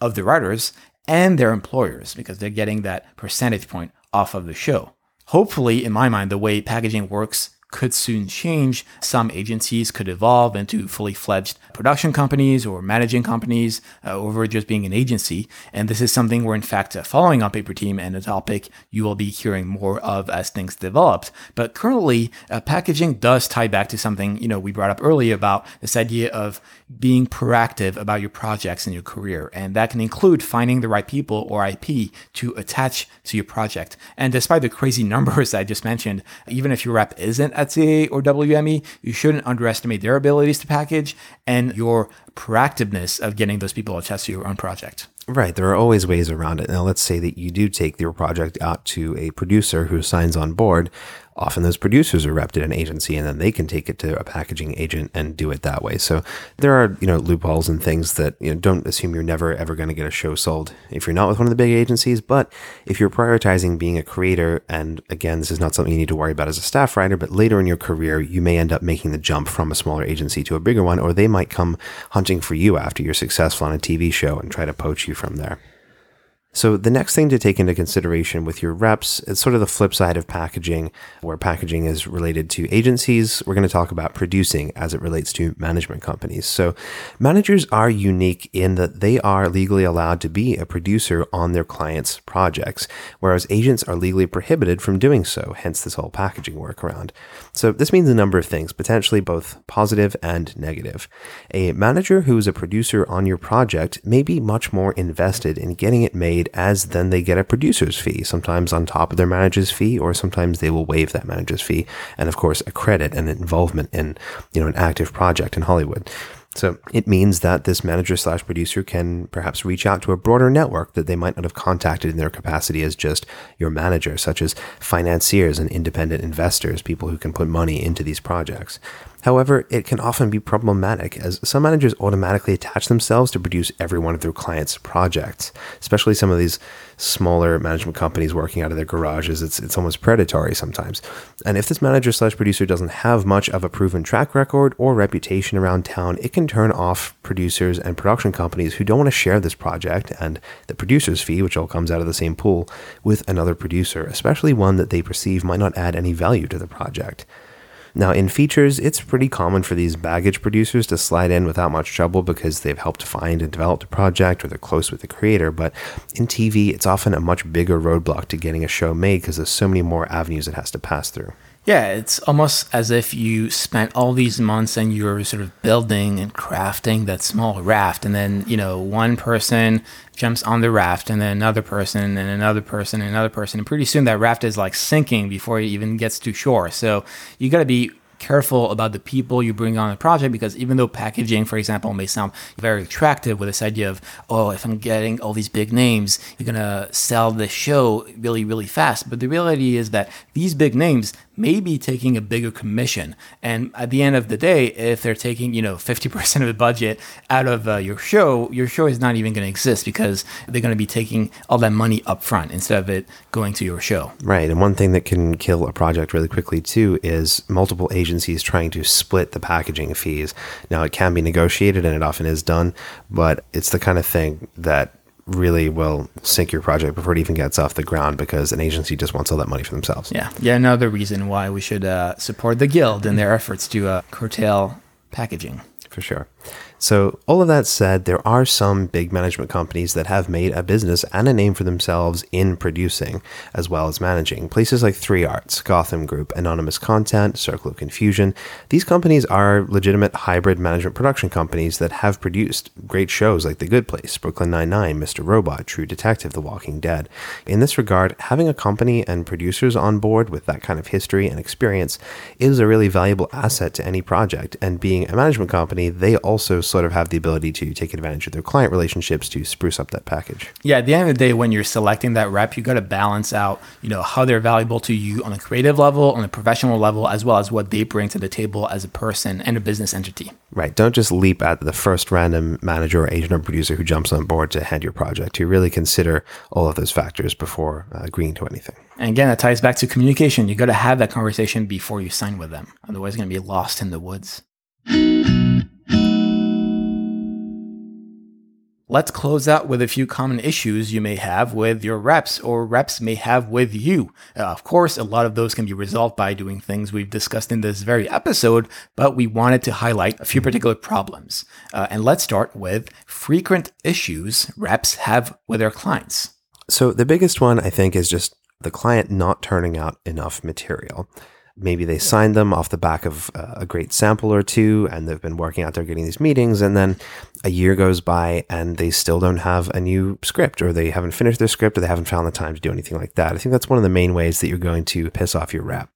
of the writers and their employers because they're getting that percentage point off of the show. Hopefully, in my mind, the way packaging works could soon change. Some agencies could evolve into fully fledged production companies or managing companies uh, over just being an agency. And this is something we're in fact uh, following on Paper Team and a topic you will be hearing more of as things developed. But currently, uh, packaging does tie back to something, you know, we brought up earlier about this idea of being proactive about your projects and your career. And that can include finding the right people or IP to attach to your project. And despite the crazy [laughs] numbers I just mentioned, even if your rep isn't CAA or WME, you shouldn't underestimate their abilities to package and your proactiveness of getting those people to your own project. Right. There are always ways around it. Now, let's say that you do take your project out to a producer who signs on board often those producers are repped at an agency and then they can take it to a packaging agent and do it that way. So there are, you know, loopholes and things that, you know, don't assume you're never ever going to get a show sold if you're not with one of the big agencies. But if you're prioritizing being a creator, and again, this is not something you need to worry about as a staff writer, but later in your career, you may end up making the jump from a smaller agency to a bigger one, or they might come hunting for you after you're successful on a TV show and try to poach you from there. So the next thing to take into consideration with your reps is sort of the flip side of packaging, where packaging is related to agencies. We're going to talk about producing as it relates to management companies. So managers are unique in that they are legally allowed to be a producer on their clients' projects, whereas agents are legally prohibited from doing so, hence this whole packaging workaround. So this means a number of things, potentially both positive and negative. A manager who is a producer on your project may be much more invested in getting it made as then they get a producer's fee, sometimes on top of their manager's fee, or sometimes they will waive that manager's fee, and of course a credit and involvement in you know an active project in Hollywood. So it means that this manager slash producer can perhaps reach out to a broader network that they might not have contacted in their capacity as just your manager, such as financiers and independent investors, people who can put money into these projects. However, it can often be problematic as some managers automatically attach themselves to produce every one of their clients' projects, especially some of these smaller management companies working out of their garages. It's, it's almost predatory sometimes. And if this manager slash producer doesn't have much of a proven track record or reputation around town, it can turn off producers and production companies who don't want to share this project and the producer's fee, which all comes out of the same pool, with another producer, especially one that they perceive might not add any value to the project. Now, in features, it's pretty common for these baggage producers to slide in without much trouble because they've helped find and develop the project or they're close with the creator. But in TV, it's often a much bigger roadblock to getting a show made because there's so many more avenues it has to pass through. Yeah, it's almost as if you spent all these months and you're sort of building and crafting that small raft, and then you know one person jumps on the raft, and then another person, and another person, and another person, and pretty soon that raft is like sinking before it even gets to shore. So you got to be careful about the people you bring on the project because even though packaging, for example, may sound very attractive with this idea of, oh, if I'm getting all these big names, you're going to sell the show really, really fast. But the reality is that these big names may be taking a bigger commission. And at the end of the day, if they're taking, you know, 50% of the budget out of uh, your show, your show is not even going to exist because they're going to be taking all that money up front instead of it going to your show. Right. And one thing that can kill a project really quickly too is multiple agencies trying to split the packaging fees. Now, it can be negotiated and it often is done, but it's the kind of thing that really will sink your project before it even gets off the ground because an agency just wants all that money for themselves. Yeah. Yeah. Another reason why we should uh, support the Guild in their efforts to uh, curtail packaging. For sure. So, all of that said, there are some big management companies that have made a business and a name for themselves in producing as well as managing. Places like 3 Arts, Gotham Group, Anonymous Content, Circle of Confusion. These companies are legitimate hybrid management production companies that have produced great shows like The Good Place, Brooklyn Nine-Nine, Mr. Robot, True Detective, The Walking Dead. In this regard, having a company and producers on board with that kind of history and experience is a really valuable asset to any project. And being a management company, they also sort of have the ability to take advantage of their client relationships to spruce up that package. Yeah, at the end of the day, when you're selecting that rep, you got to balance out, you know, how they're valuable to you on a creative level, on a professional level, as well as what they bring to the table as a person and a business entity. Right. Don't just leap at the first random manager or agent or producer who jumps on board to head your project. You really consider all of those factors before uh, agreeing to anything. And again, that ties back to communication. You got to have that conversation before you sign with them. Otherwise, you're going to be lost in the woods. Let's close out with a few common issues you may have with your reps or reps may have with you. Uh, of course, a lot of those can be resolved by doing things we've discussed in this very episode, but we wanted to highlight a few particular problems. Uh, and let's start with frequent issues reps have with their clients. So, the biggest one I think is just the client not turning out enough material maybe they signed them off the back of uh, a great sample or two and they've been working out there getting these meetings and then a year goes by and they still don't have a new script or they haven't finished their script or they haven't found the time to do anything like that. I think that's one of the main ways that you're going to piss off your rep.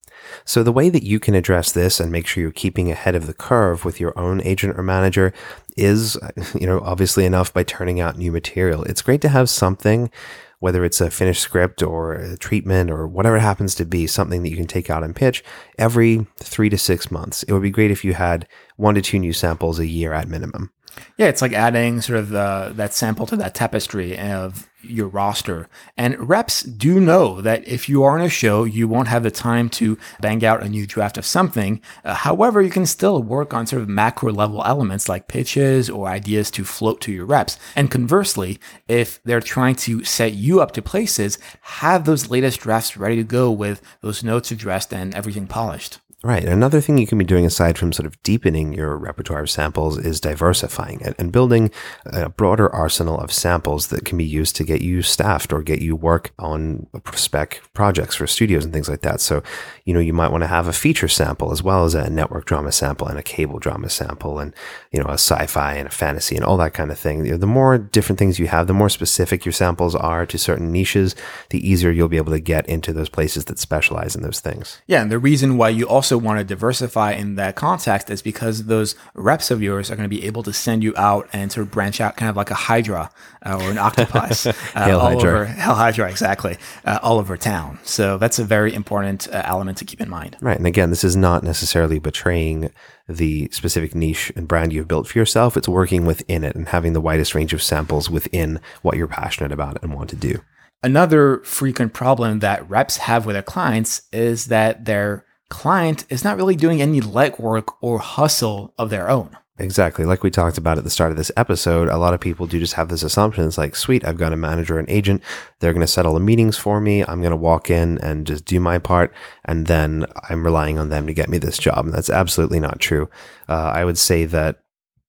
So the way that you can address this and make sure you're keeping ahead of the curve with your own agent or manager is, you know, obviously enough by turning out new material. It's great to have something whether it's a finished script or a treatment or whatever it happens to be, something that you can take out and pitch every three to six months. It would be great if you had one to two new samples a year at minimum. Yeah, it's like adding sort of uh, that sample to that tapestry of your roster. And reps do know that if you are on a show, you won't have the time to bang out a new draft of something. Uh, however, you can still work on sort of macro level elements like pitches or ideas to float to your reps. And conversely, if they're trying to set you up to places, have those latest drafts ready to go with those notes addressed and everything polished. Right. Another thing you can be doing aside from sort of deepening your repertoire of samples is diversifying it and building a broader arsenal of samples that can be used to get you staffed or get you work on spec projects for studios and things like that. So, you know, you might want to have a feature sample as well as a network drama sample and a cable drama sample and, you know, a sci-fi and a fantasy and all that kind of thing. The more different things you have, the more specific your samples are to certain niches, the easier you'll be able to get into those places that specialize in those things. Yeah. And the reason why you also want to diversify in that context is because those reps of yours are going to be able to send you out and sort of branch out kind of like a hydra uh, or an octopus [laughs] uh, all hydra. over hell hydra exactly uh, all over town. So that's a very important uh, element to keep in mind. Right and again this is not necessarily betraying the specific niche and brand you've built for yourself. It's working within it and having the widest range of samples within what you're passionate about and want to do. Another frequent problem that reps have with their clients is that they're client is not really doing any legwork or hustle of their own. Exactly. Like we talked about at the start of this episode, a lot of people do just have this assumption. It's like, sweet, I've got a manager and agent. They're going to settle the meetings for me. I'm going to walk in and just do my part. And then I'm relying on them to get me this job. And that's absolutely not true. Uh, I would say that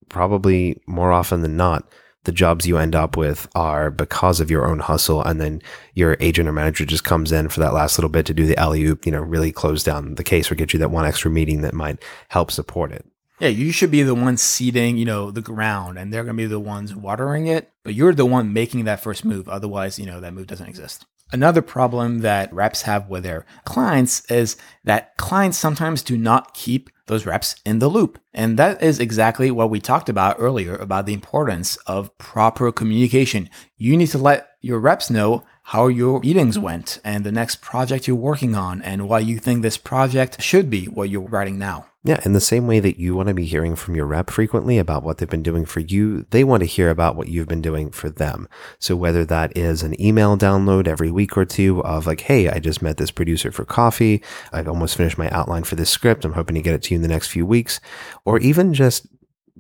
probably more often than not, the jobs you end up with are because of your own hustle. And then your agent or manager just comes in for that last little bit to do the alley oop, you know, really close down the case or get you that one extra meeting that might help support it. Yeah, you should be the one seeding, you know, the ground and they're going to be the ones watering it, but you're the one making that first move. Otherwise, you know, that move doesn't exist. Another problem that reps have with their clients is that clients sometimes do not keep those reps in the loop. And that is exactly what we talked about earlier about the importance of proper communication. You need to let your reps know how your meetings went and the next project you're working on and why you think this project should be what you're writing now. Yeah, in the same way that you want to be hearing from your rep frequently about what they've been doing for you, they want to hear about what you've been doing for them. So whether that is an email download every week or two of like, hey, I just met this producer for coffee. I've almost finished my outline for this script. I'm hoping to get it to you in the next few weeks. Or even just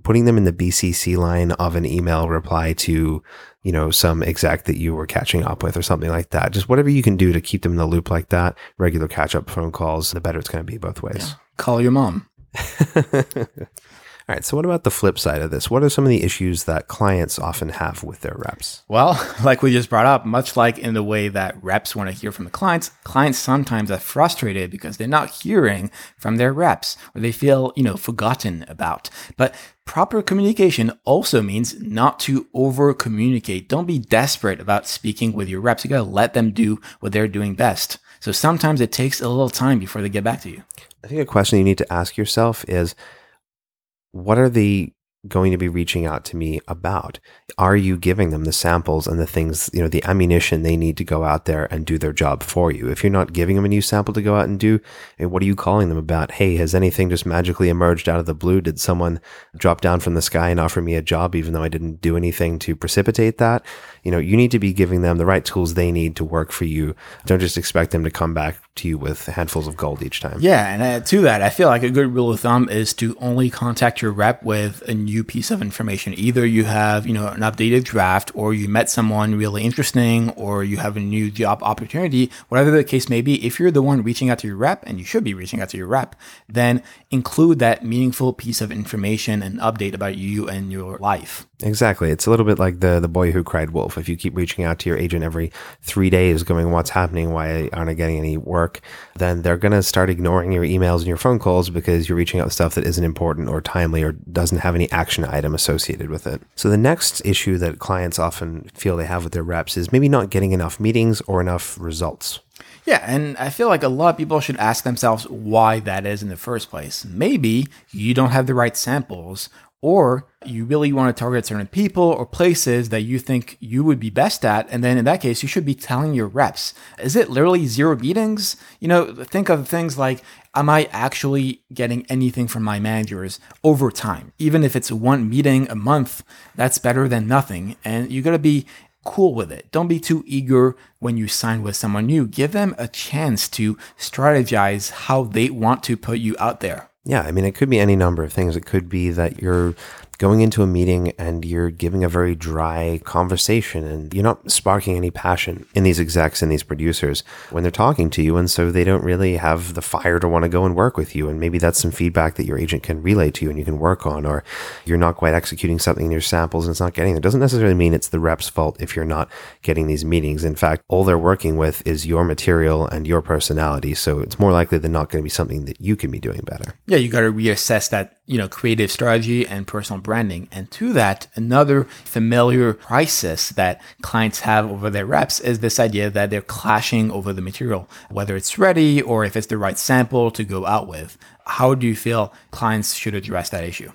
putting them in the BCC line of an email reply to, you know, some exec that you were catching up with or something like that. Just whatever you can do to keep them in the loop like that, regular catch up phone calls, the better it's going to be both ways. Yeah. Call your mom. [laughs] All right. So, what about the flip side of this? What are some of the issues that clients often have with their reps? Well, [laughs] like we just brought up, much like in the way that reps want to hear from the clients, clients sometimes are frustrated because they're not hearing from their reps or they feel, you know, forgotten about. But proper communication also means not to over communicate. Don't be desperate about speaking with your reps. You got to let them do what they're doing best. So sometimes it takes a little time before they get back to you. I think a question you need to ask yourself is what are they going to be reaching out to me about? Are you giving them the samples and the things, you know, the ammunition they need to go out there and do their job for you? If you're not giving them a new sample to go out and do, and what are you calling them about? Hey, has anything just magically emerged out of the blue? Did someone drop down from the sky and offer me a job even though I didn't do anything to precipitate that? You know, you need to be giving them the right tools they need to work for you. Don't just expect them to come back to you with handfuls of gold each time. Yeah, and uh, to that, I feel like a good rule of thumb is to only contact your rep with a new piece of information. Either you have, you know, an updated draft, or you met someone really interesting, or you have a new job opportunity. Whatever the case may be, if you're the one reaching out to your rep, and you should be reaching out to your rep, then include that meaningful piece of information and update about you and your life. Exactly. It's a little bit like the the boy who cried wolf. If you keep reaching out to your agent every three days, going, "What's happening? Why aren't I getting any work?" Then they're going to start ignoring your emails and your phone calls because you're reaching out stuff that isn't important or timely or doesn't have any action item associated with it. So the next issue that clients often feel they have with their reps is maybe not getting enough meetings or enough results. Yeah, and I feel like a lot of people should ask themselves why that is in the first place. Maybe you don't have the right samples, or you really want to target certain people or places that you think you would be best at. And then in that case, you should be telling your reps. Is it literally zero meetings? You know, think of things like, am I actually getting anything from my managers over time? Even if it's one meeting a month, that's better than nothing. And you got to be cool with it. Don't be too eager when you sign with someone new. Give them a chance to strategize how they want to put you out there. Yeah, I mean, it could be any number of things. It could be that you're going into a meeting and you're giving a very dry conversation and you're not sparking any passion in these execs and these producers when they're talking to you. And so they don't really have the fire to want to go and work with you. And maybe that's some feedback that your agent can relay to you and you can work on, or you're not quite executing something in your samples and it's not getting there. It doesn't necessarily mean it's the rep's fault if you're not getting these meetings. In fact, all they're working with is your material and your personality. So it's more likely than not going to be something that you can be doing better. Yeah, you got to reassess that you know, creative strategy and personal branding. And to that, another familiar crisis that clients have over their reps is this idea that they're clashing over the material, whether it's ready or if it's the right sample to go out with. How do you feel clients should address that issue?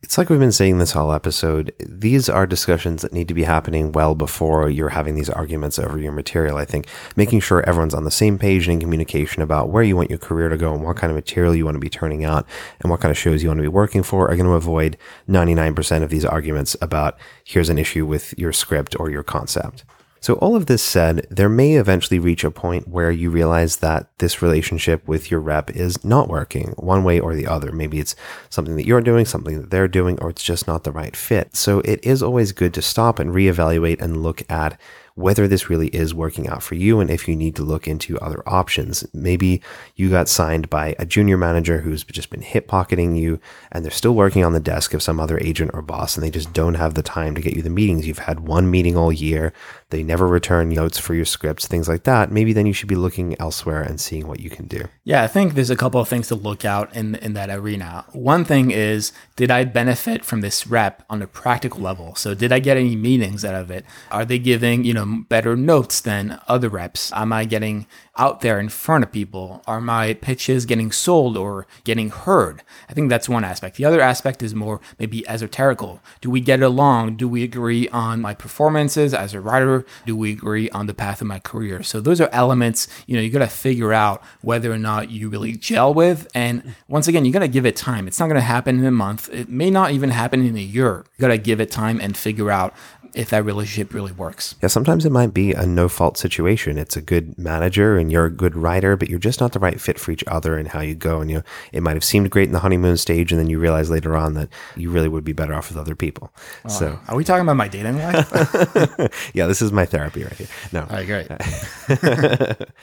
It's like we've been saying this whole episode. These are discussions that need to be happening well before you're having these arguments over your material. I think making sure everyone's on the same page and in communication about where you want your career to go and what kind of material you want to be turning out and what kind of shows you want to be working for are going to avoid 99% of these arguments about here's an issue with your script or your concept. So, all of this said, there may eventually reach a point where you realize that this relationship with your rep is not working one way or the other. Maybe it's something that you're doing, something that they're doing, or it's just not the right fit. So, it is always good to stop and reevaluate and look at whether this really is working out for you and if you need to look into other options. Maybe you got signed by a junior manager who's just been hip pocketing you and they're still working on the desk of some other agent or boss and they just don't have the time to get you the meetings. You've had one meeting all year. They never return notes for your scripts, things like that. Maybe then you should be looking elsewhere and seeing what you can do. Yeah, I think there's a couple of things to look out in in that arena. One thing is, did I benefit from this rep on a practical level? So did I get any meetings out of it? Are they giving, you know, Um, better notes than other reps? Am I getting out there in front of people? Are my pitches getting sold or getting heard? I think that's one aspect. The other aspect is more maybe esoterical. Do we get along? Do we agree on my performances as a writer? Do we agree on the path of my career? So those are elements, you know, you got to figure out whether or not you really gel with. And once again, you got to give it time. It's not going to happen in a month. It may not even happen in a year. You got to give it time and figure out if that relationship really works. Yeah, sometimes it might be a no fault situation. It's a good manager and you're a good writer, but you're just not the right fit for each other and how you go. And you, know, it might have seemed great in the honeymoon stage, and then you realize later on that you really would be better off with other people. Oh, so, are we talking about my dating life? [laughs] yeah, this is my therapy right here. No, all right, great. [laughs]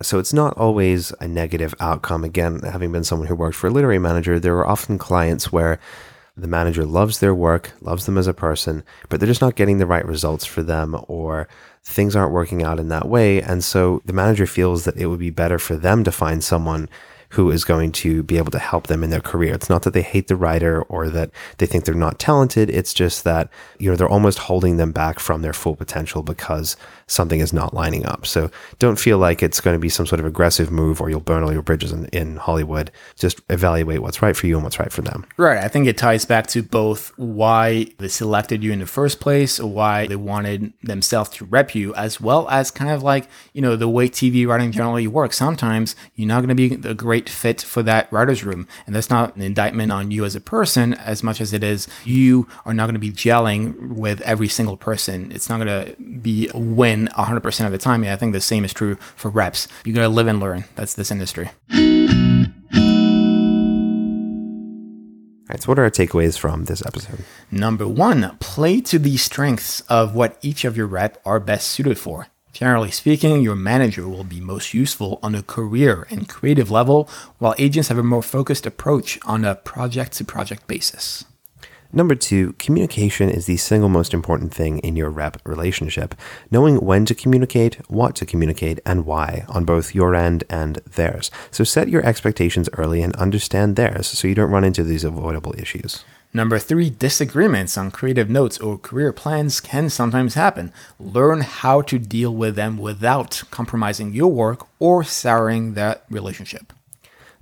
So it's not always a negative outcome. Again, having been someone who worked for a literary manager, there are often clients where the manager loves their work, loves them as a person, but they're just not getting the right results for them or things aren't working out in that way. And so the manager feels that it would be better for them to find someone who is going to be able to help them in their career. It's not that they hate the writer or that they think they're not talented. It's just that, you know, they're almost holding them back from their full potential because something is not lining up. So don't feel like it's going to be some sort of aggressive move or you'll burn all your bridges in, in Hollywood. Just evaluate what's right for you and what's right for them. Right. I think it ties back to both why they selected you in the first place, why they wanted themselves to rep you, as well as kind of like, you know, the way TV writing generally works. Sometimes you're not going to be a great great fit for that writer's room. And that's not an indictment on you as a person as much as it is you are not going to be gelling with every single person. It's not going to be a win 100% of the time. And I think the same is true for reps. You got to live and learn. That's this industry. All right, so what are our takeaways from this episode? Number one, play to the strengths of what each of your rep are best suited for. Generally speaking, your manager will be most useful on a career and creative level, while agents have a more focused approach on a project to project basis. Number two, communication is the single most important thing in your rep relationship. Knowing when to communicate, what to communicate, and why on both your end and theirs. So set your expectations early and understand theirs so you don't run into these avoidable issues. Number three, disagreements on creative notes or career plans can sometimes happen. Learn how to deal with them without compromising your work or souring that relationship.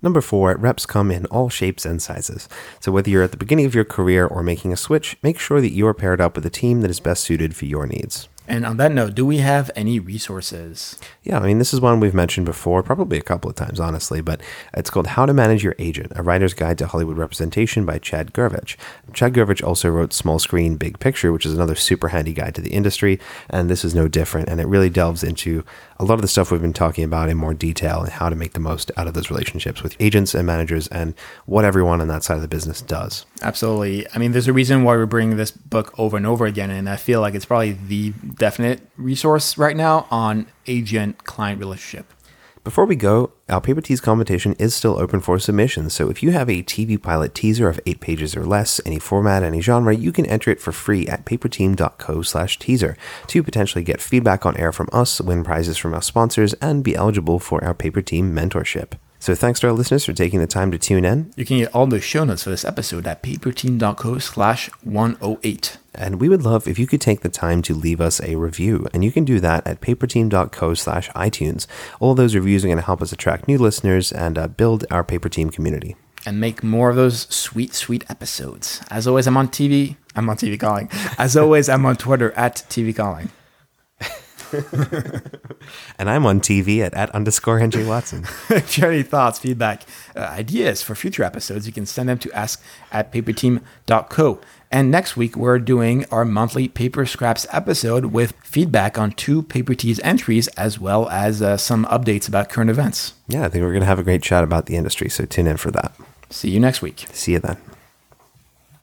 Number four, reps come in all shapes and sizes. So whether you're at the beginning of your career or making a switch, make sure that you are paired up with a team that is best suited for your needs. And on that note, do we have any resources? Yeah, I mean, this is one we've mentioned before, probably a couple of times, honestly, but it's called How to Manage Your Agent, a writer's guide to Hollywood representation by Chad Gervich. Chad Gervich also wrote Small Screen, Big Picture, which is another super handy guide to the industry, and this is no different. And it really delves into a lot of the stuff we've been talking about in more detail and how to make the most out of those relationships with agents and managers and what everyone on that side of the business does. Absolutely. I mean, there's a reason why we're bringing this book over and over again, and I feel like it's probably the definite resource right now on agent client relationship. Before we go, our Paper Tease competition is still open for submissions, so if you have a TV pilot teaser of eight pages or less, any format, any genre, you can enter it for free at paperteam.co slash teaser to potentially get feedback on air from us, win prizes from our sponsors, and be eligible for our Paper Team mentorship. So thanks to our listeners for taking the time to tune in. You can get all the show notes for this episode at paperteam.co slash 108. And we would love if you could take the time to leave us a review. And you can do that at paperteam.co slash iTunes. All those reviews are going to help us attract new listeners and uh, build our Paper Team community. And make more of those sweet, sweet episodes. As always, I'm on TV. I'm on TV Calling. As always, I'm on Twitter at TV Calling. [laughs] and I'm on TV at, at underscore Henry Watson. [laughs] if you have any thoughts, feedback, uh, ideas for future episodes, you can send them to ask at paperteam.co. And next week, we're doing our monthly Paper Scraps episode with feedback on two Paper Tease entries, as well as uh, some updates about current events. Yeah, I think we're going to have a great chat about the industry, so tune in for that. See you next week. See you then.